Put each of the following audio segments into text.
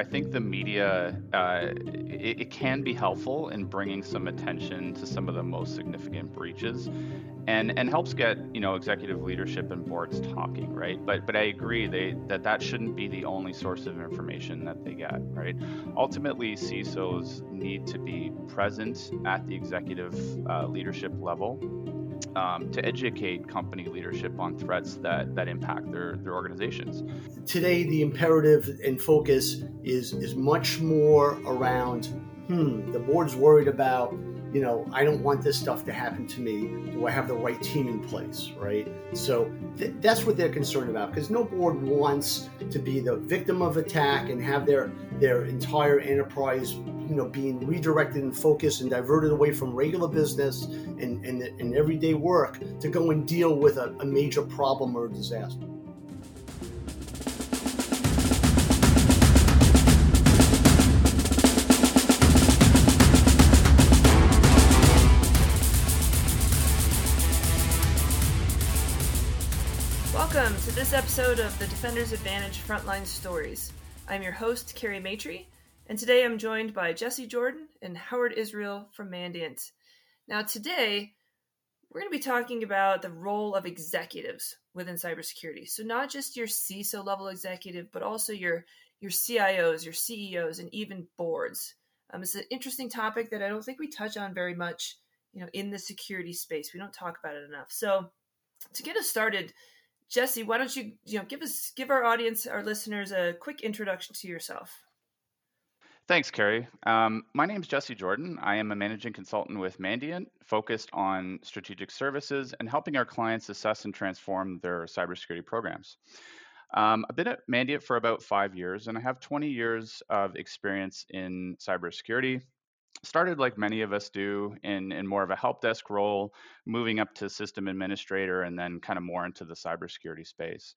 I think the media uh, it, it, can be helpful in bringing some attention to some of the most significant breaches, and and helps get you know executive leadership and boards talking, right? But but I agree they that that shouldn't be the only source of information that they get, right? Ultimately, CISOs need to be present at the executive uh, leadership level um, to educate company leadership on threats that, that impact their, their organizations. Today, the imperative and focus is, is much more around hmm, the board's worried about, you know, I don't want this stuff to happen to me. Do I have the right team in place, right? So th- that's what they're concerned about because no board wants to be the victim of attack and have their, their entire enterprise you know being redirected and focused and diverted away from regular business and, and, and everyday work to go and deal with a, a major problem or disaster. Welcome to this episode of the Defenders Advantage Frontline Stories. I'm your host, Kerry Matre, and today I'm joined by Jesse Jordan and Howard Israel from Mandiant. Now, today we're going to be talking about the role of executives within cybersecurity. So, not just your CISO level executive, but also your your CIOs, your CEOs, and even boards. Um, it's an interesting topic that I don't think we touch on very much, you know, in the security space. We don't talk about it enough. So, to get us started, Jesse, why don't you, you know, give us give our audience, our listeners, a quick introduction to yourself. Thanks, Kerry. Um, my name is Jesse Jordan. I am a managing consultant with Mandiant, focused on strategic services and helping our clients assess and transform their cybersecurity programs. Um, I've been at Mandiant for about five years, and I have 20 years of experience in cybersecurity. Started like many of us do in, in more of a help desk role, moving up to system administrator, and then kind of more into the cybersecurity space.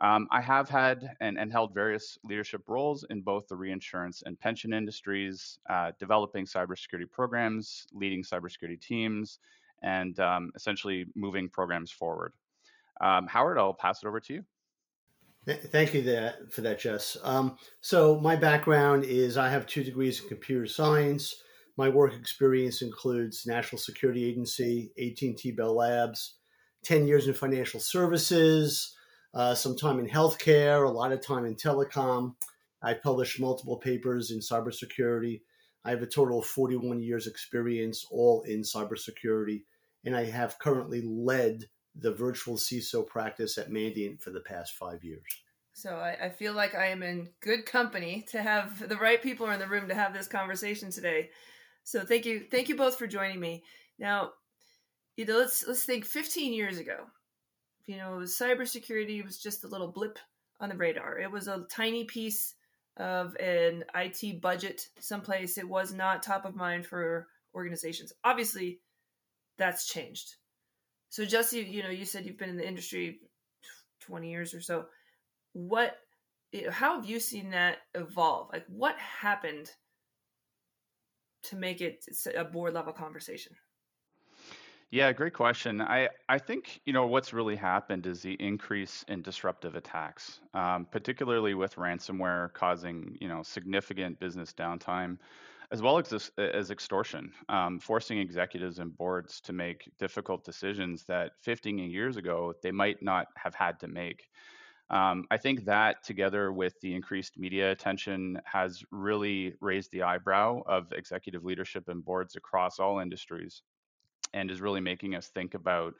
Um, I have had and, and, held various leadership roles in both the reinsurance and pension industries, uh, developing cybersecurity programs, leading cybersecurity teams, and um, essentially moving programs forward. Um, Howard, I'll pass it over to you. Thank you that, for that, Jess. Um, so my background is I have two degrees in computer science. My work experience includes National Security Agency, AT&T Bell Labs, 10 years in financial services, uh, some time in healthcare, a lot of time in telecom. I published multiple papers in cybersecurity. I have a total of 41 years experience, all in cybersecurity, and I have currently led the virtual CISO practice at Mandiant for the past five years. So I, I, feel like I am in good company to have the right people in the room to have this conversation today. So thank you, thank you both for joining me. Now, you know, let's let's think 15 years ago you know, cybersecurity was just a little blip on the radar. It was a tiny piece of an IT budget someplace. It was not top of mind for organizations. Obviously, that's changed. So, Jesse, you know, you said you've been in the industry 20 years or so. What, eh, how have you seen that evolve? Like, what happened to make it a board level conversation? Yeah, great question. I, I think you know what's really happened is the increase in disruptive attacks, um, particularly with ransomware causing you know significant business downtime, as well as as extortion, um, forcing executives and boards to make difficult decisions that 15 years ago they might not have had to make. Um, I think that together with the increased media attention has really raised the eyebrow of executive leadership and boards across all industries and is really making us think about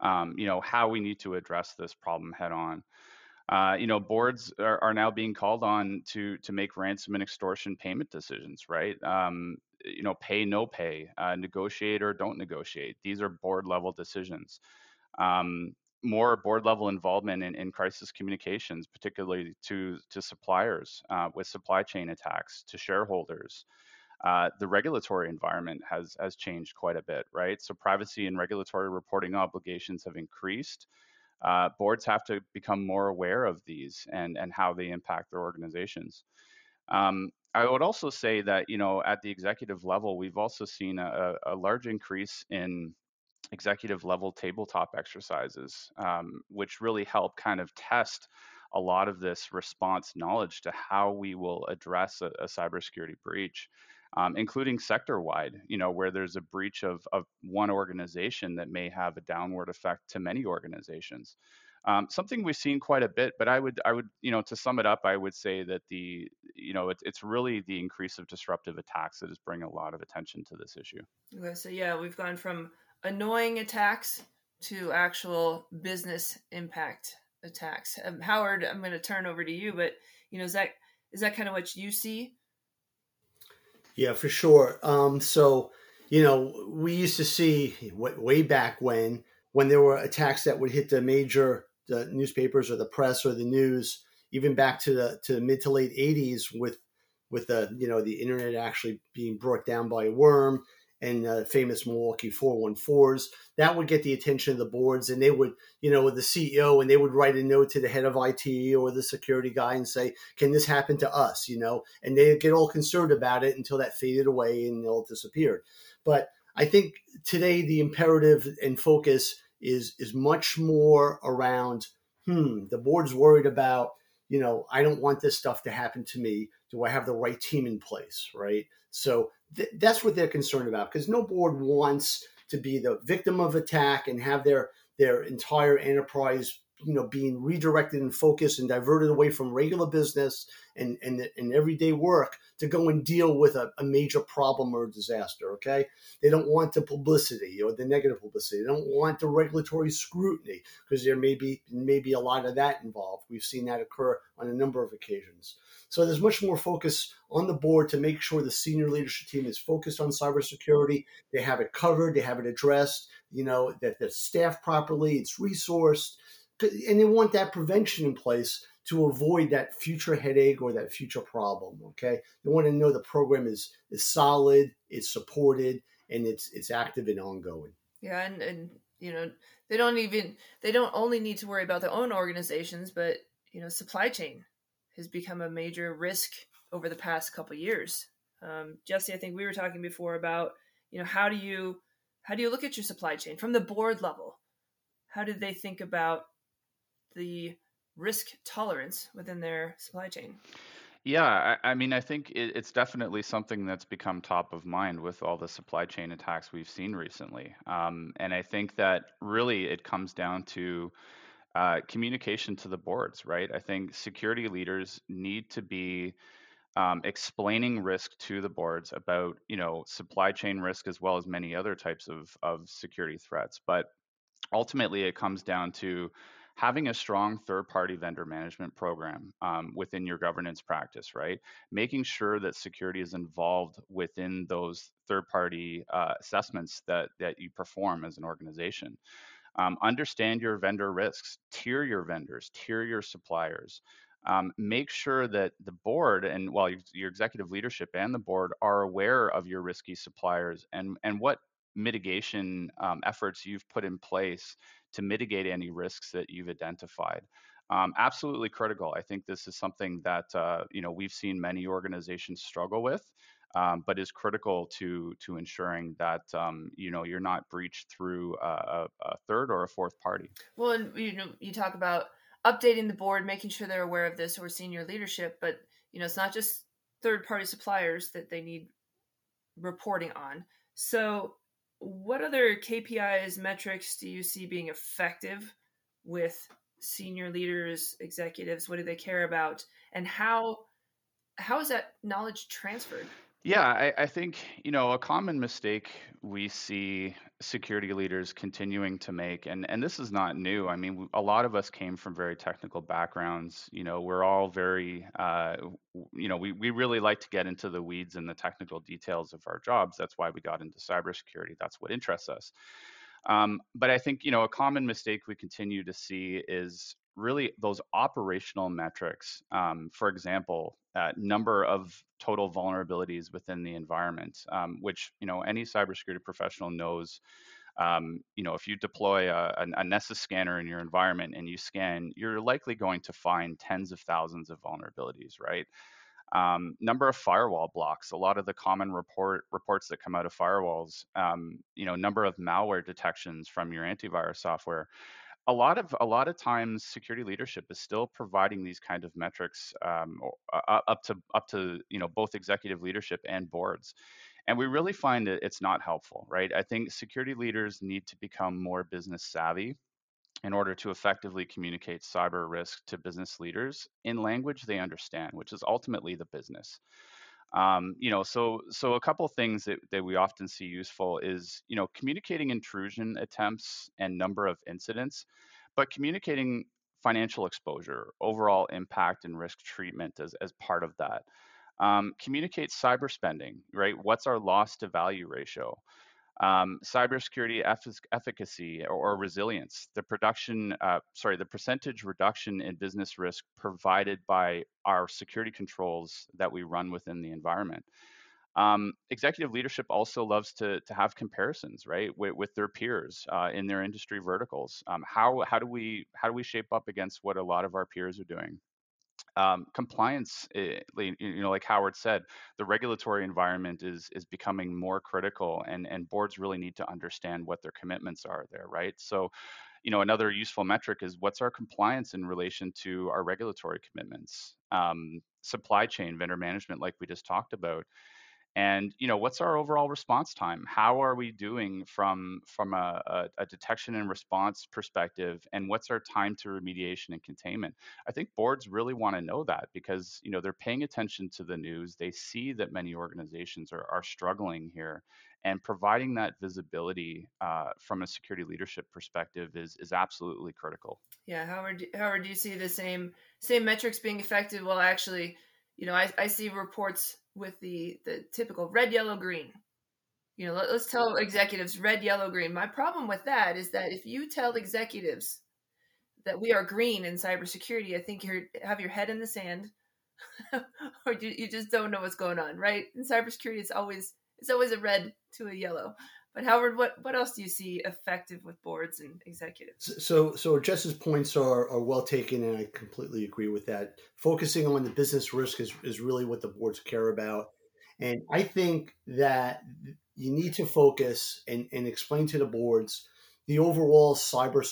um, you know how we need to address this problem head on. Uh, you know, boards are, are, now being called on to to make ransom and extortion payment decisions, right? Um, you know, pay no pay, uh, negotiate or don't negotiate. These are board level decisions. Um, more board level involvement in, in crisis communications, particularly to to suppliers uh, with supply chain attacks, to shareholders, uh, the regulatory environment has has changed quite a bit, right? So privacy and regulatory reporting obligations have increased. Uh, boards have to become more aware of these and and how they impact their organizations. Um, I would also say that you know at the executive level, we've also seen a, a large increase in executive level tabletop exercises, um, which really help kind of test a lot of this response knowledge to how we will address a, a cybersecurity breach. Um, including sector wide, you know, where there's a breach of, of one organization that may have a downward effect to many organizations. Um, something we've seen quite a bit, but I would, I would, you know, to sum it up, I would say that the, you know, it's it's really the increase of disruptive attacks that is bringing a lot of attention to this issue. Okay, so yeah, we've gone from annoying attacks to actual business impact attacks. Um, Howard, I'm going to turn over to you, but you know, is that is that kind of what you see? Yeah, for sure. Um, so you know, we used to see way back when when there were attacks that would hit the major the newspapers or the press or the news, even back to the to mid to late '80s, with with the you know the internet actually being brought down by a worm and uh, famous Milwaukee 414s. That would get the attention of the boards, and they would, you know, the CEO, and they would write a note to the head of IT or the security guy and say, "Can this happen to us?" You know, and they get all concerned about it until that faded away and it all disappeared. But I think today the imperative and focus is is much more around hmm the board's worried about you know i don't want this stuff to happen to me do i have the right team in place right so th- that's what they're concerned about because no board wants to be the victim of attack and have their their entire enterprise you know being redirected and focused and diverted away from regular business and and, and everyday work to go and deal with a, a major problem or disaster okay? They don't want the publicity or the negative publicity. They don't want the regulatory scrutiny because there may be may be a lot of that involved. We've seen that occur on a number of occasions. So there's much more focus on the board to make sure the senior leadership team is focused on cybersecurity. They have it covered they have it addressed you know that they're staffed properly it's resourced and they want that prevention in place to avoid that future headache or that future problem. Okay, they want to know the program is is solid, it's supported, and it's it's active and ongoing. Yeah, and and you know they don't even they don't only need to worry about their own organizations, but you know supply chain has become a major risk over the past couple years. Um, Jesse, I think we were talking before about you know how do you how do you look at your supply chain from the board level? How do they think about the risk tolerance within their supply chain? Yeah, I, I mean, I think it, it's definitely something that's become top of mind with all the supply chain attacks we've seen recently. Um, and I think that really it comes down to uh, communication to the boards, right? I think security leaders need to be um, explaining risk to the boards about, you know, supply chain risk as well as many other types of, of security threats. But ultimately, it comes down to having a strong third party vendor management program um, within your governance practice, right? Making sure that security is involved within those third party uh, assessments that, that you perform as an organization. Um, understand your vendor risks, tier your vendors, tier your suppliers. Um, make sure that the board and well your, your executive leadership and the board are aware of your risky suppliers and and what mitigation um, efforts you've put in place to mitigate any risks that you've identified. Um, absolutely critical. I think this is something that uh, you know we've seen many organizations struggle with, um, but is critical to to ensuring that um, you know you're not breached through a, a, third or a fourth party. Well, and you know you talk about updating the board, making sure they're aware of this or senior leadership, but you know it's not just third party suppliers that they need reporting on. So what other KPIs, metrics do you see being effective with senior leaders, executives? What do they care about, and how how is that knowledge transferred? Yeah, I, I, think, you know, a common mistake we see security leaders continuing to make, and, and this is not new. I mean, a lot of us came from very technical backgrounds. You know, we're all very, uh, you know, we, we really like to get into the weeds and the technical details of our jobs. That's why we got into cybersecurity. That's what interests us. Um, but I think, you know, a common mistake we continue to see is really those operational metrics. Um, for example, uh, number of total vulnerabilities within the environment, um, which you know any cybersecurity professional knows. Um, you know, if you deploy a, a, Nessus scanner in your environment and you scan, you're likely going to find tens of thousands of vulnerabilities, right? Um, number of firewall blocks. A lot of the common report reports that come out of firewalls, um, you know, number of malware detections from your antivirus software a lot of a lot of times security leadership is still providing these kind of metrics um, up to up to you know both executive leadership and boards and we really find that it's not helpful right? I think security leaders need to become more business savvy in order to effectively communicate cyber risk to business leaders in language they understand which is ultimately the business um, you know so so a couple things that, that we often see useful is you know communicating intrusion attempts and number of incidents but communicating financial exposure overall impact and risk treatment as, as part of that. Um, communicate cyber spending right? What's our loss to value ratio um, cybersecurity efficacy or, or, resilience, the production, uh, sorry, the percentage reduction in business risk provided by our security controls that we run within the environment. Um, executive leadership also loves to, to have comparisons, right, with, with their peers uh, in their industry verticals. Um, how how do we how do we shape up against what a lot of our peers are doing? Um, compliance, eh, you know, like Howard said, the regulatory environment is is becoming more critical, and and boards really need to understand what their commitments are there, right? So, you know, another useful metric is what's our compliance in relation to our regulatory commitments, um, supply chain, vendor management, like we just talked about and you know what's our overall response time? How are we doing from from a, a, a, detection and response perspective? And what's our time to remediation and containment? I think boards really want to know that because you know they're paying attention to the news. They see that many organizations are, are struggling here. And providing that visibility uh, from a security leadership perspective is is absolutely critical. Yeah howard howard do you see the same same metrics being effective well actually you know i, I see reports with the the typical red, yellow, green. You know, let, us tell executives red, yellow, green. My problem with that is that if you tell executives that we are green in cybersecurity, I think you have your head in the sand, or you, you just don't know what's going on, right? In cybersecurity, it's always it's always a red to a yellow. But Howard, what, what else do you see effective with boards and executives? So, so Jess's points are, are well taken, and I completely agree with that. Focusing on the business risk is, is really what the boards care about. And I think that you need to focus and, and explain to the boards the overall cyber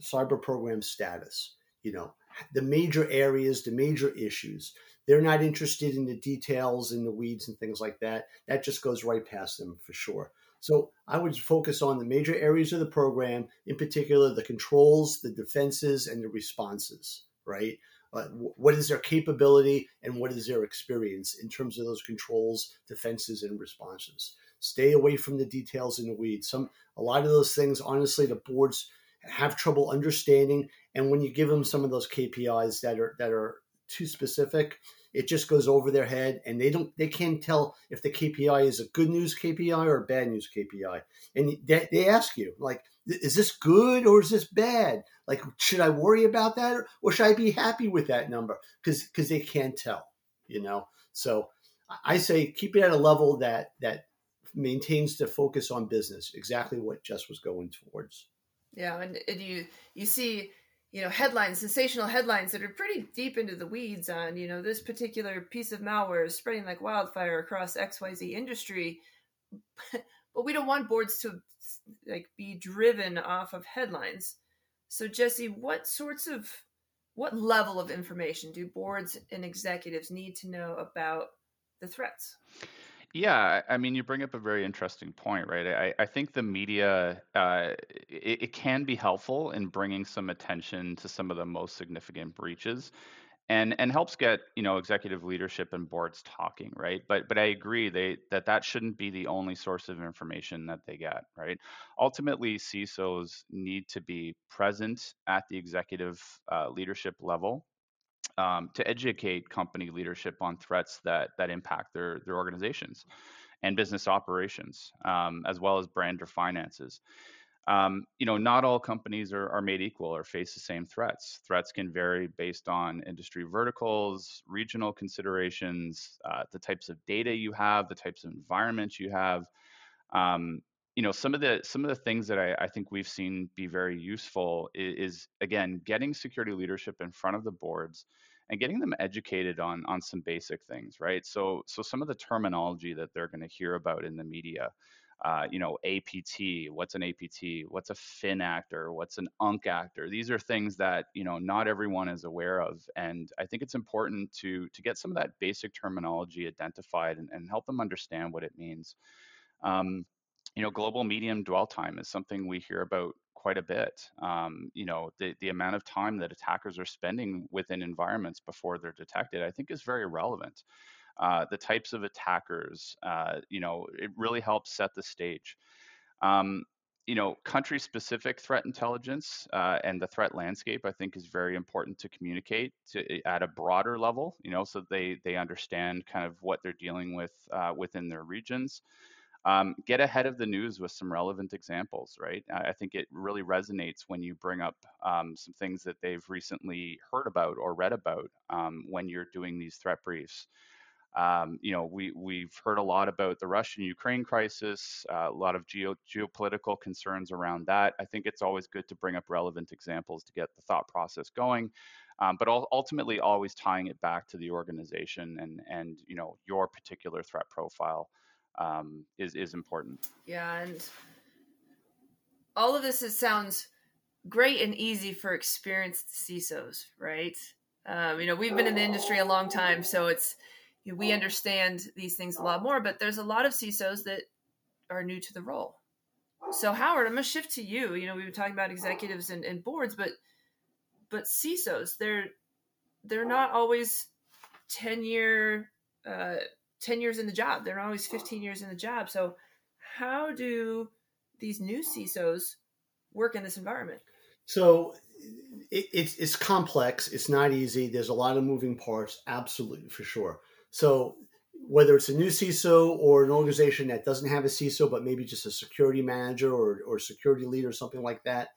cyber program status. You know, the major areas, the major issues. They're not interested in the details and the weeds and things like that. That just goes right past them for sure. So I would focus on the major areas of the program, in particular the controls, the defenses, and the responses, right? Uh, what is their capability and what is their experience in terms of those controls, defenses, and responses? Stay away from the details in the weeds. Some a lot of those things, honestly, the boards have trouble understanding. And when you give them some of those KPIs that are that are too specific, it just goes over their head and they don't they can't tell if the KPI is a good news KPI or a bad news KPI. And they, they ask you like is this good or is this bad? Like should I worry about that or should I be happy with that number? Cuz cuz they can't tell, you know. So I say keep it at a level that that maintains the focus on business, exactly what Jess was going towards. Yeah, and, and you you see you know headlines sensational headlines that are pretty deep into the weeds on you know this particular piece of malware is spreading like wildfire across xyz industry. But we don't want boards to like be driven off of headlines. So jesse what sorts of what level of information do boards and executives need to know about the threats yeah, I mean, you bring up a very interesting point, right? I, I think the media uh, it, it can be helpful in bringing some attention to some of the most significant breaches, and and helps get you know executive leadership and boards talking, right? But but I agree they that that shouldn't be the only source of information that they get, right? Ultimately, CISOs need to be present at the executive uh, leadership level um, to educate company leadership on threats that that impact their their organizations and business operations, um, as well as brand or finances. Um, you know, not all companies are, are made equal or face the same threats. Threats can vary based on industry verticals, regional considerations, uh, the types of data you have, the types of environments you have. Um, you know, some of the some of the things that I, I think we've seen be very useful is, is again getting security leadership in front of the boards and getting them educated on on some basic things, right? So so some of the terminology that they're going to hear about in the media. uh, you know, APT, what's an APT, what's a fin actor, what's an UNC actor. These are things that you know not everyone is aware of, and I think it's important to to get some of that basic terminology identified and, and help them understand what it means. Um, you know, global medium dwell time is something we hear about quite a bit. Um, you know, the, the amount of time that attackers are spending within environments before they're detected, I think is very relevant. Uh, the types of attackers, uh, you know, it really helps set the stage. Um, you know, country specific threat intelligence uh, and the threat landscape, I think, is very important to communicate to, eh, at a broader level, you know, so they, they understand kind of what they're dealing with uh, within their regions. Um, get ahead of the news with some relevant examples, right? I think it really resonates when you bring up um, some things that they've recently heard about or read about um, when you're doing these threat briefs. Um, you know, we we've heard a lot about the Russian-Ukraine crisis, uh, a lot of geo, geopolitical concerns around that. I think it's always good to bring up relevant examples to get the thought process going, um, but ultimately always tying it back to the organization and and you know your particular threat profile um, is is important. Yeah, and all of this is, sounds great and easy for experienced CISOs, right? Um, you know, we've been in the industry a long time, so it's we understand these things a lot more, but there's a lot of CISOs that are new to the role. So Howard, I'm gonna shift to you. You know, we've been talking about executives and, and boards, but but CISOs, they're they're not always 10 year uh, 10 years in the job. They're not always 15 years in the job. So how do these new CISOs work in this environment? So it, it's it's complex. It's not easy. There's a lot of moving parts. Absolutely, for sure. So whether it's a new CISO or an organization that doesn't have a CISO, but maybe just a security manager or, or security lead or something like that,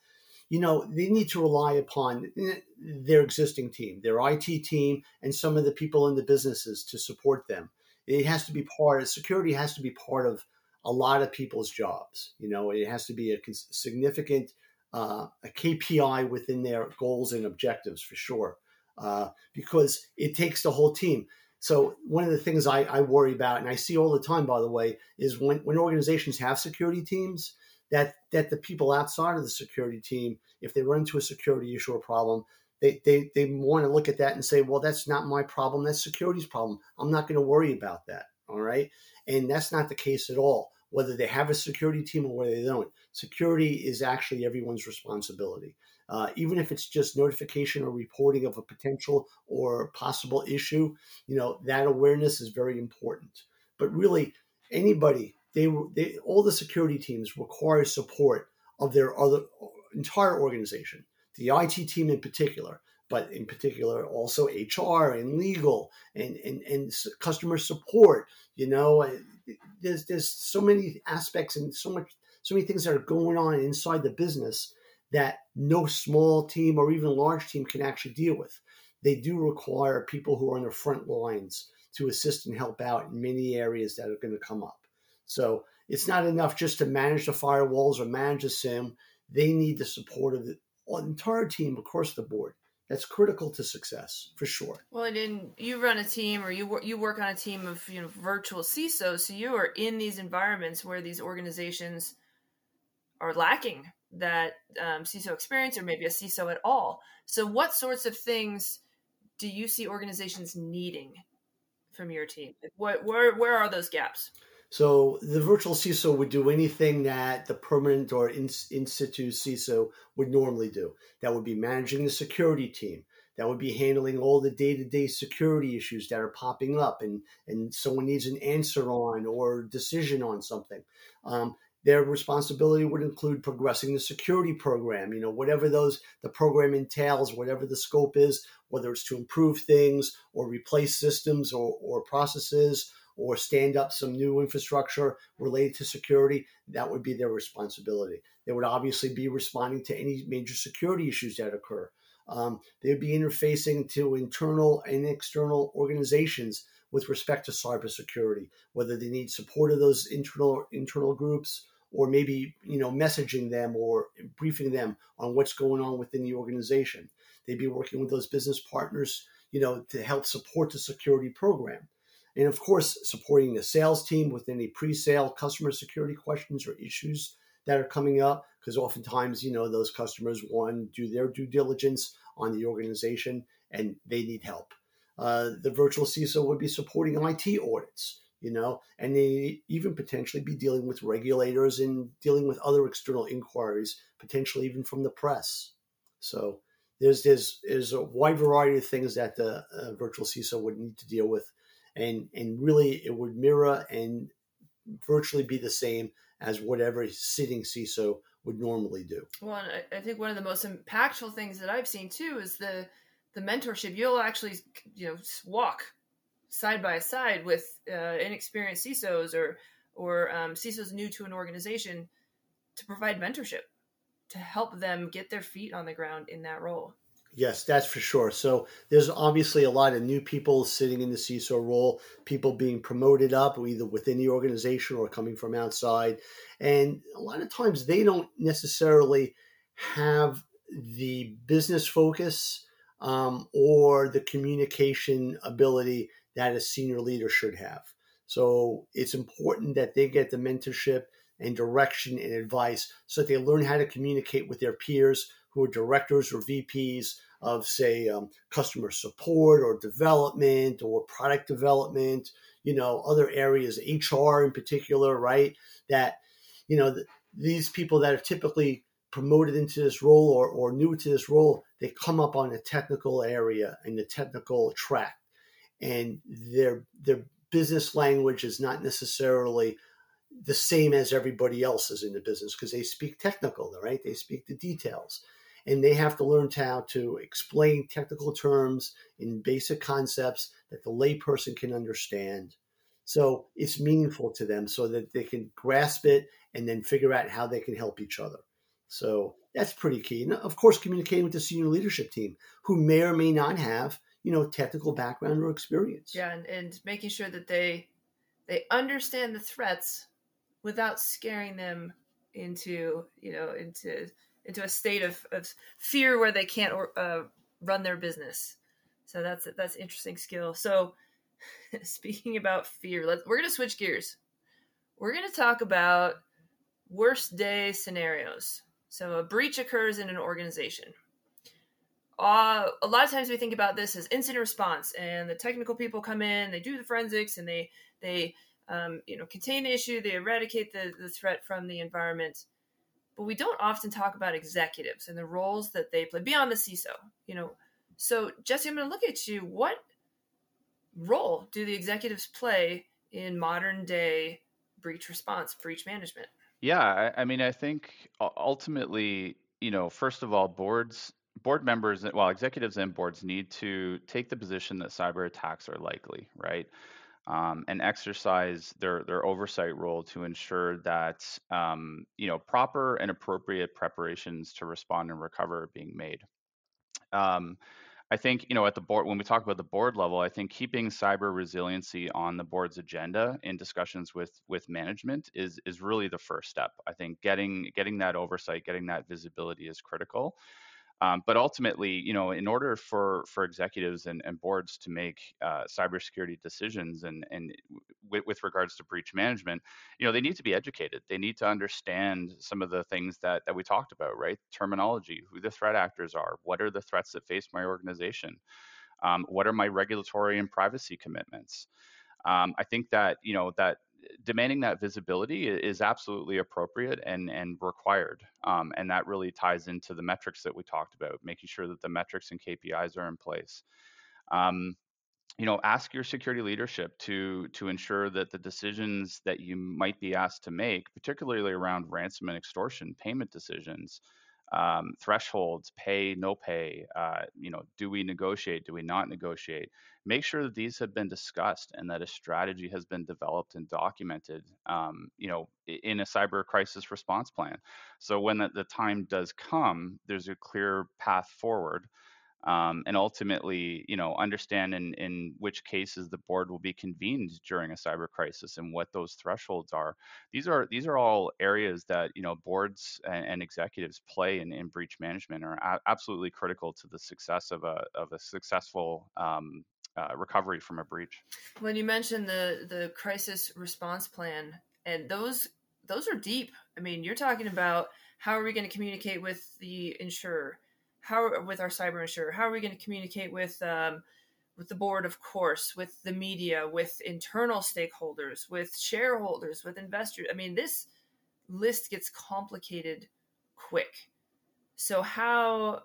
you know, they need to rely upon their existing team, their IT team, and some of the people in the businesses to support them. It has to be part of security has to be part of a lot of people's jobs. You know, it has to be a significant uh, a KPI within their goals and objectives for sure, uh, because it takes the whole team. So one of the things I, I, worry about, and I see all the time, by the way, is when, when organizations have security teams, that that the people outside of the security team, if they run into a security issue or problem, they, they, they want to look at that and say, well, that's not my problem. That's security's problem. I'm not going to worry about that. All right. And that's not the case at all, whether they have a security team or whether they don't. Security is actually everyone's responsibility uh, even if it's just notification or reporting of a potential or possible issue, you know, that awareness is very important. But really, anybody, they, they all the security teams require support of their other entire organization, the IT team in particular, but in particular also HR and legal and, and, and customer support. You know, there's there's so many aspects and so much so many things that are going on inside the business that no small team or even large team can actually deal with. They do require people who are on the front lines to assist and help out in many areas that are going to come up. So it's not enough just to manage the firewalls or manage the SIEM. They need the support of the entire team across the board. That's critical to success for sure. Well, and you run a team, or you you work on a team of you know virtual CISOs, so you are in these environments where these organizations are lacking that um, CISO experience or maybe a CISO at all. So, what sorts of things do you see organizations needing from your team? What, where, where are those gaps? So, the virtual CISO would do anything that the permanent or in, in situ CISO would normally do. That would be managing the security team. That would be handling all the day to day security issues that are popping up and, and someone needs an answer on or decision on something. Um, their responsibility would include progressing the security program, you know, whatever those the program entails, whatever the scope is, whether it's to improve things or replace systems or, or processes or stand up some new infrastructure related to security, that would be their responsibility. They would obviously be responding to any major security issues that occur. Um, they would be interfacing to internal and external organizations with respect to cybersecurity, whether they need support of those internal internal groups or maybe you know messaging them or briefing them on what's going on within the organization. They'd be working with those business partners, you know, to help support the security program. And of course, supporting the sales team with any pre sale customer security questions or issues that are coming up, because oftentimes, you know, those customers want to do their due diligence on the organization and they need help. Uh, the virtual CISO would be supporting IT audits, you know, and they even potentially be dealing with regulators and dealing with other external inquiries, potentially even from the press. So there's there's there's a wide variety of things that the uh, virtual CISO would need to deal with, and and really it would mirror and virtually be the same as whatever sitting CISO would normally do. Well, I, think one of the most impactful things that I've seen too is the the mentorship. You'll actually you know walk side by side with uh, inexperienced CISOs or or um, CISOs new to an organization to provide mentorship to help them get their feet on the ground in that role. Yes, that's for sure. So there's obviously a lot of new people sitting in the CISO role, people being promoted up either within the organization or coming from outside. And a lot of times they don't necessarily have the business focus um, or the communication ability that a senior leader should have. So it's important that they get the mentorship and direction and advice so that they learn how to communicate with their peers who are directors or VPs of, say, um, customer support or development or product development, you know, other areas, HR in particular, right? That, you know, th- these people that are typically promoted into this role or, or new to this role, they come up on a technical area and the technical track. And their their business language is not necessarily the same as everybody else's in the business because they speak technical, right? They speak the details. And they have to learn how to explain technical terms in basic concepts that the layperson can understand. So it's meaningful to them so that they can grasp it and then figure out how they can help each other. So that's pretty key. And of course, communicating with the senior leadership team who may or may not have, you know, technical background or experience. Yeah, and, and making sure that they they understand the threats without scaring them into you know into into a state of, of fear where they can't uh, run their business. So that's that's interesting skill. So speaking about fear let, we're to switch gears. We're to talk about worst day scenarios. So a breach occurs in an organization. Uh, a lot of times we think about this as incident response and the technical people come in they do the forensics and they they um, you know, contain the issue, they eradicate the, the threat from the environment. But we don't often talk about executives and the roles that they play beyond the CISO. You know, so Jesse, I'm going to look at you. What role do the executives play in modern day breach response, breach management? Yeah, I, I mean, I think ultimately, you know, first of all, boards board members well executives and boards need to take the position that cyber attacks are likely right um, and exercise their their oversight role to ensure that um, you know proper and appropriate preparations to respond and recover are being made. Um, I think you know at the board when we talk about the board level, I think keeping cyber resiliency on the board's agenda in discussions with with management is is really the first step. I think getting getting that oversight, getting that visibility is critical. Um, but ultimately, you know, in order for for executives and, and boards to make uh, cybersecurity decisions and and w- with regards to breach management, you know, they need to be educated. They need to understand some of the things that that we talked about, right? Terminology, who the threat actors are, what are the threats that face my organization, um, what are my regulatory and privacy commitments. Um, I think that you know that demanding that visibility is absolutely appropriate and and required um, and that really ties into the metrics that we talked about making sure that the metrics and kpis are in place. Um, you know ask your security leadership to to ensure that the decisions that you might be asked to make particularly around ransom and extortion payment decisions um, thresholds, pay, no pay. Uh, you know, do we negotiate? Do we not negotiate? Make sure that these have been discussed and that a strategy has been developed and documented. Um, you know, in a cyber crisis response plan. So when the, the time does come, there's a clear path forward um, and ultimately, you know, understand in, in which cases the board will be convened during a cyber crisis and what those thresholds are. These are these are all areas that you know boards and, and executives play in, in breach management are a- absolutely critical to the success of a of a successful um, uh, recovery from a breach. When you mentioned the the crisis response plan, and those those are deep. I mean, you're talking about how are we going to communicate with the insurer, how with our cyber insurer, how are we going to communicate with um, with the board, of course, with the media, with internal stakeholders, with shareholders, with investors. I mean, this list gets complicated quick. So how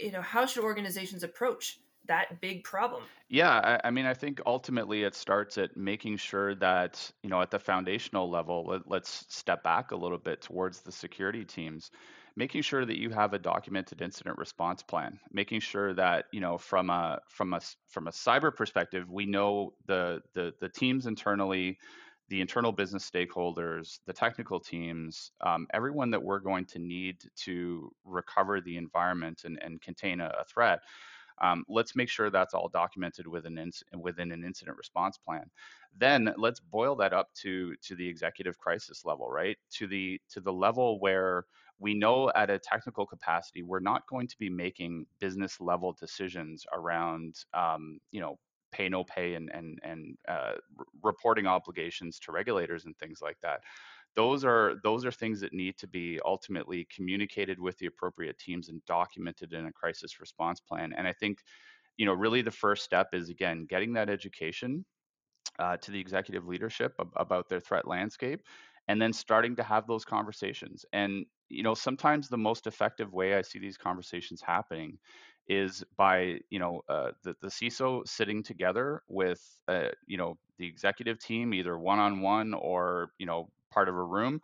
you know how should organizations approach that big problem? Yeah, I, I, mean, I think ultimately it starts at making sure that you know at the foundational level, let, let's step back a little bit towards the security teams, making sure that you have a documented incident response plan, making sure that you know from a from a from a cyber perspective, we know the the the teams internally the internal business stakeholders, the technical teams, um, everyone that we're going to need to recover the environment and, and contain a, a threat. Um, let's make sure that's all documented within an, within an incident response plan. Then let's boil that up to to the executive crisis level, right? To the to the level where we know at a technical capacity we're not going to be making business level decisions around um, you know pay no pay and and and uh, reporting obligations to regulators and things like that those are those are things that need to be ultimately communicated with the appropriate teams and documented in a crisis response plan and i think you know really the first step is again getting that education uh, to the executive leadership ab- about their threat landscape and then starting to have those conversations and you know sometimes the most effective way i see these conversations happening is by you know uh, the the CISO sitting together with uh, you know the executive team either one on one or you know part of a room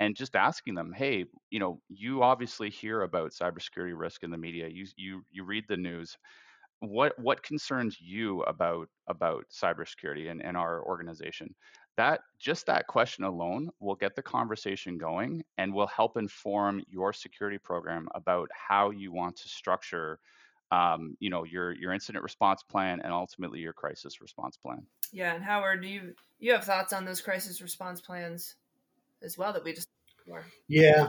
and just asking them hey you know you obviously hear about cybersecurity risk in the media. You you you read the news. What what concerns you about about cybersecurity and, and our organization? That just that question alone will get the conversation going and will help inform your security program about how you want to structure um, you know your your incident response plan and ultimately your crisis response plan. Yeah and howard do you you have thoughts on those crisis response plans as well that we just yeah.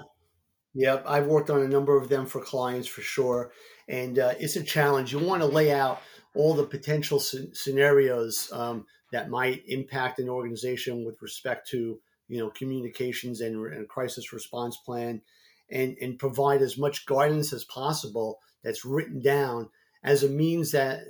Yeah i've worked on a number of them for clients for sure. And uh, it's a challenge. You want to lay out all the potential scenarios um, that might impact an organization with respect to you know communications and, and crisis response plan and and provide as much guidance as possible that's written down as a means that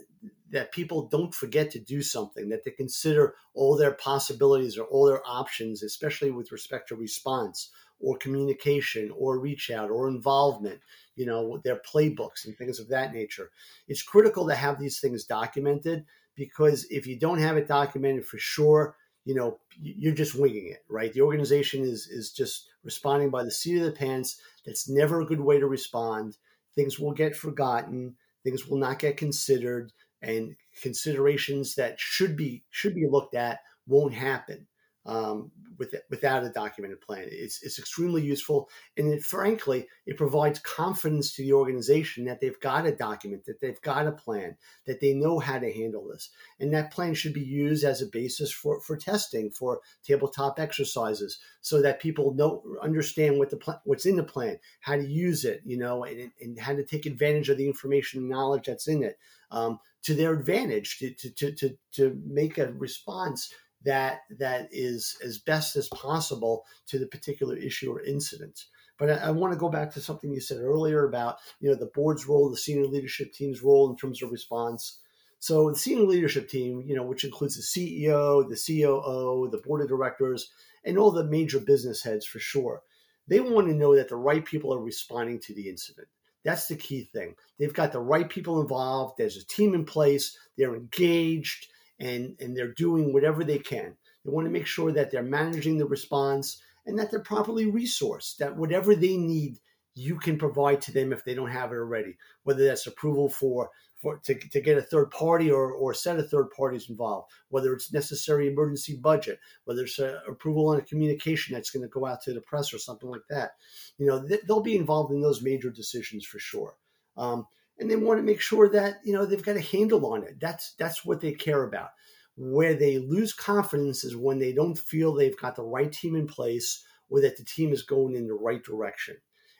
that people don't forget to do something that they consider all their possibilities or all their options especially with respect to response or communication or reach out or involvement you know their playbooks and things of that nature. It's critical to have these things documented because if you don't have it documented for sure you know you're just winging it right? The organization is is just responding by the seat of the pants. That's never a good way to respond things will get forgotten, things will not get considered, and considerations that should be should be looked at won't happen um, with, without a documented plan. It's, it's extremely useful. And it, frankly, it provides confidence to the organization that they've got a document, that they've got a plan, that they know how to handle this. And that plan should be used as a basis for, for testing, for tabletop exercises, so that people know understand what the pl- what's in the plan, how to use it, you know, and, and how to take advantage of the information and knowledge that's in it. Um, to their advantage to, to, to, to make a response that that is as best as possible to the particular issue or incident. But I, I, want to go back to something you said earlier about you know the board's role, the senior leadership team's role in terms of response. So the senior leadership team, you know, which includes the CEO, the COO, the board of directors, and all the major business heads for sure, they want to know that the right people are responding to the incident. That's the key thing. They've got the right people involved. There's a team in place. They're engaged and, and they're doing whatever they can. They want to make sure that they're managing the response and that they're properly resourced, that whatever they need, you can provide to them if they don't have it already, whether that's approval for, for to, to get a third party or, or a set of third parties involved, whether it's necessary emergency budget, whether it's a, approval on a communication that's going to go out to the press or something like that. You know, they'll be involved in those major decisions for sure. Um, and they want to make sure that you know they've got a handle on it. That's that's what they care about. Where they lose confidence is when they don't feel they've got the right team in place or that the team is going in the right direction.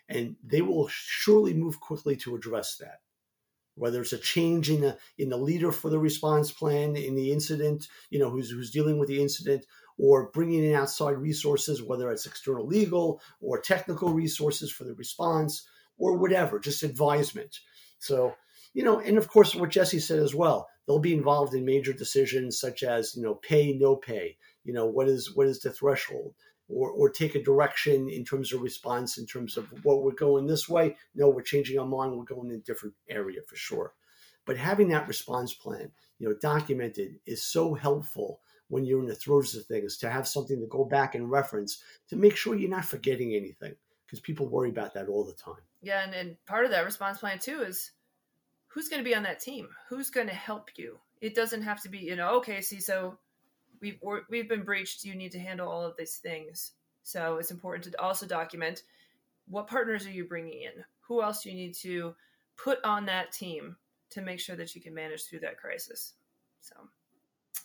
And they will surely move quickly to address that. whether it's a change in the in the leader for the response plan in the incident, you know, who's who's dealing with the incident, or bringing in outside resources, whether it's external legal or technical resources for the response, or whatever, just advisement. So, you know, and of course, what Jesse said as well, they'll be involved in major decisions such as, you know, pay, no pay. You know, what is what is the threshold? or, or take a direction in terms of response, in terms of what we're going this way. No, we're changing our mind. We're going in a different area for sure. But having that response plan, you know, documented is so helpful when you're in the throes of things to have something to go back and reference to make sure you're not forgetting anything because people worry about that all the time. Yeah, and, and part of that response plan too is who's going to be on that team? Who's going to help you? It doesn't have to be, you know, okay, see, so we've we've been breached. You need to handle all of these things. So it's important to also document what partners are you bringing in. Who else do you need to put on that team to make sure that you can manage through that crisis. So,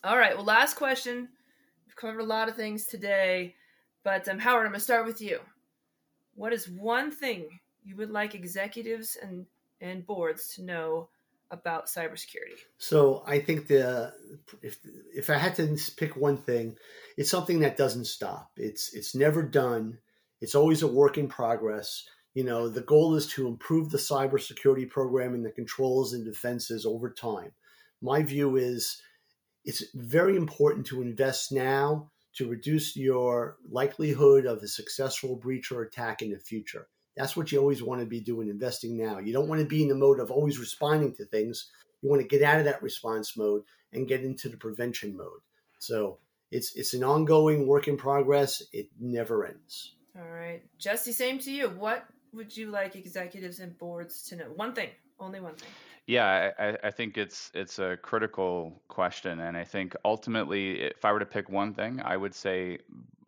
all right. Well, last question. We've covered a lot of things today, but um, Howard, I'm going to start with you. What is one thing you would like executives and and boards to know about cybersecurity? So I think the if if I had to pick one thing, it's something that doesn't stop. It's it's never done. It's always a work in progress. You know, the goal is to improve the cybersecurity program and the controls and defenses over time. My view is it's very important to invest now to reduce your likelihood of a successful breach or attack in the future. That's what you always want to be doing, investing now. You don't want to be in the mode of always responding to things. You want to get out of that response mode and get into the prevention mode. So it's it's an ongoing work in progress. It never ends. All right, Jesse. Same to you. What would you like executives and boards to know? One thing, only one thing. Yeah, I, I think it's it's a critical question, and I think ultimately, if I were to pick one thing, I would say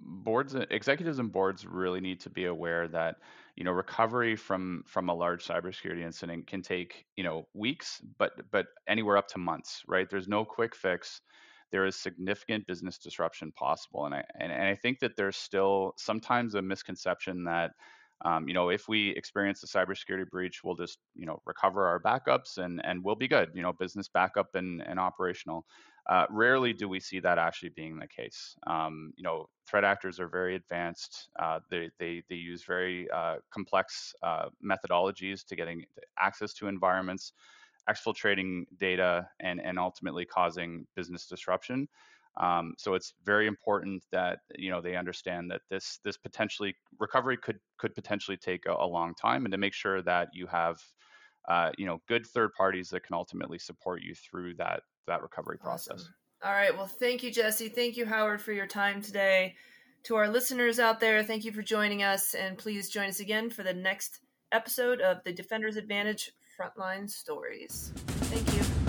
boards, executives, and boards really need to be aware that you know recovery from from a large cybersecurity incident can take you know weeks but but anywhere up to months right? There's no quick fix. There is significant business disruption possible and i and, and i think that there's still sometimes a misconception that um, you know if we experience a cybersecurity breach we'll just you know recover our backups and and we'll be good you know business backup and, and operational uh, rarely do we see that actually being the case. Um, you know, threat actors are very advanced. Uh, they, they, they use very uh, complex uh, methodologies to getting access to environments, exfiltrating data, and, and ultimately causing business disruption. Um, so it's very important that you know they understand that this this potentially recovery could could potentially take a, a long time, and to make sure that you have uh, you know good third parties that can ultimately support you through that that recovery process. Awesome. All right. Well, thank you, Jesse. Thank you, Howard, for your time today. To our listeners out there, thank you for joining us, and please join us again for the next episode of the Defender's Advantage Frontline Stories. Thank you.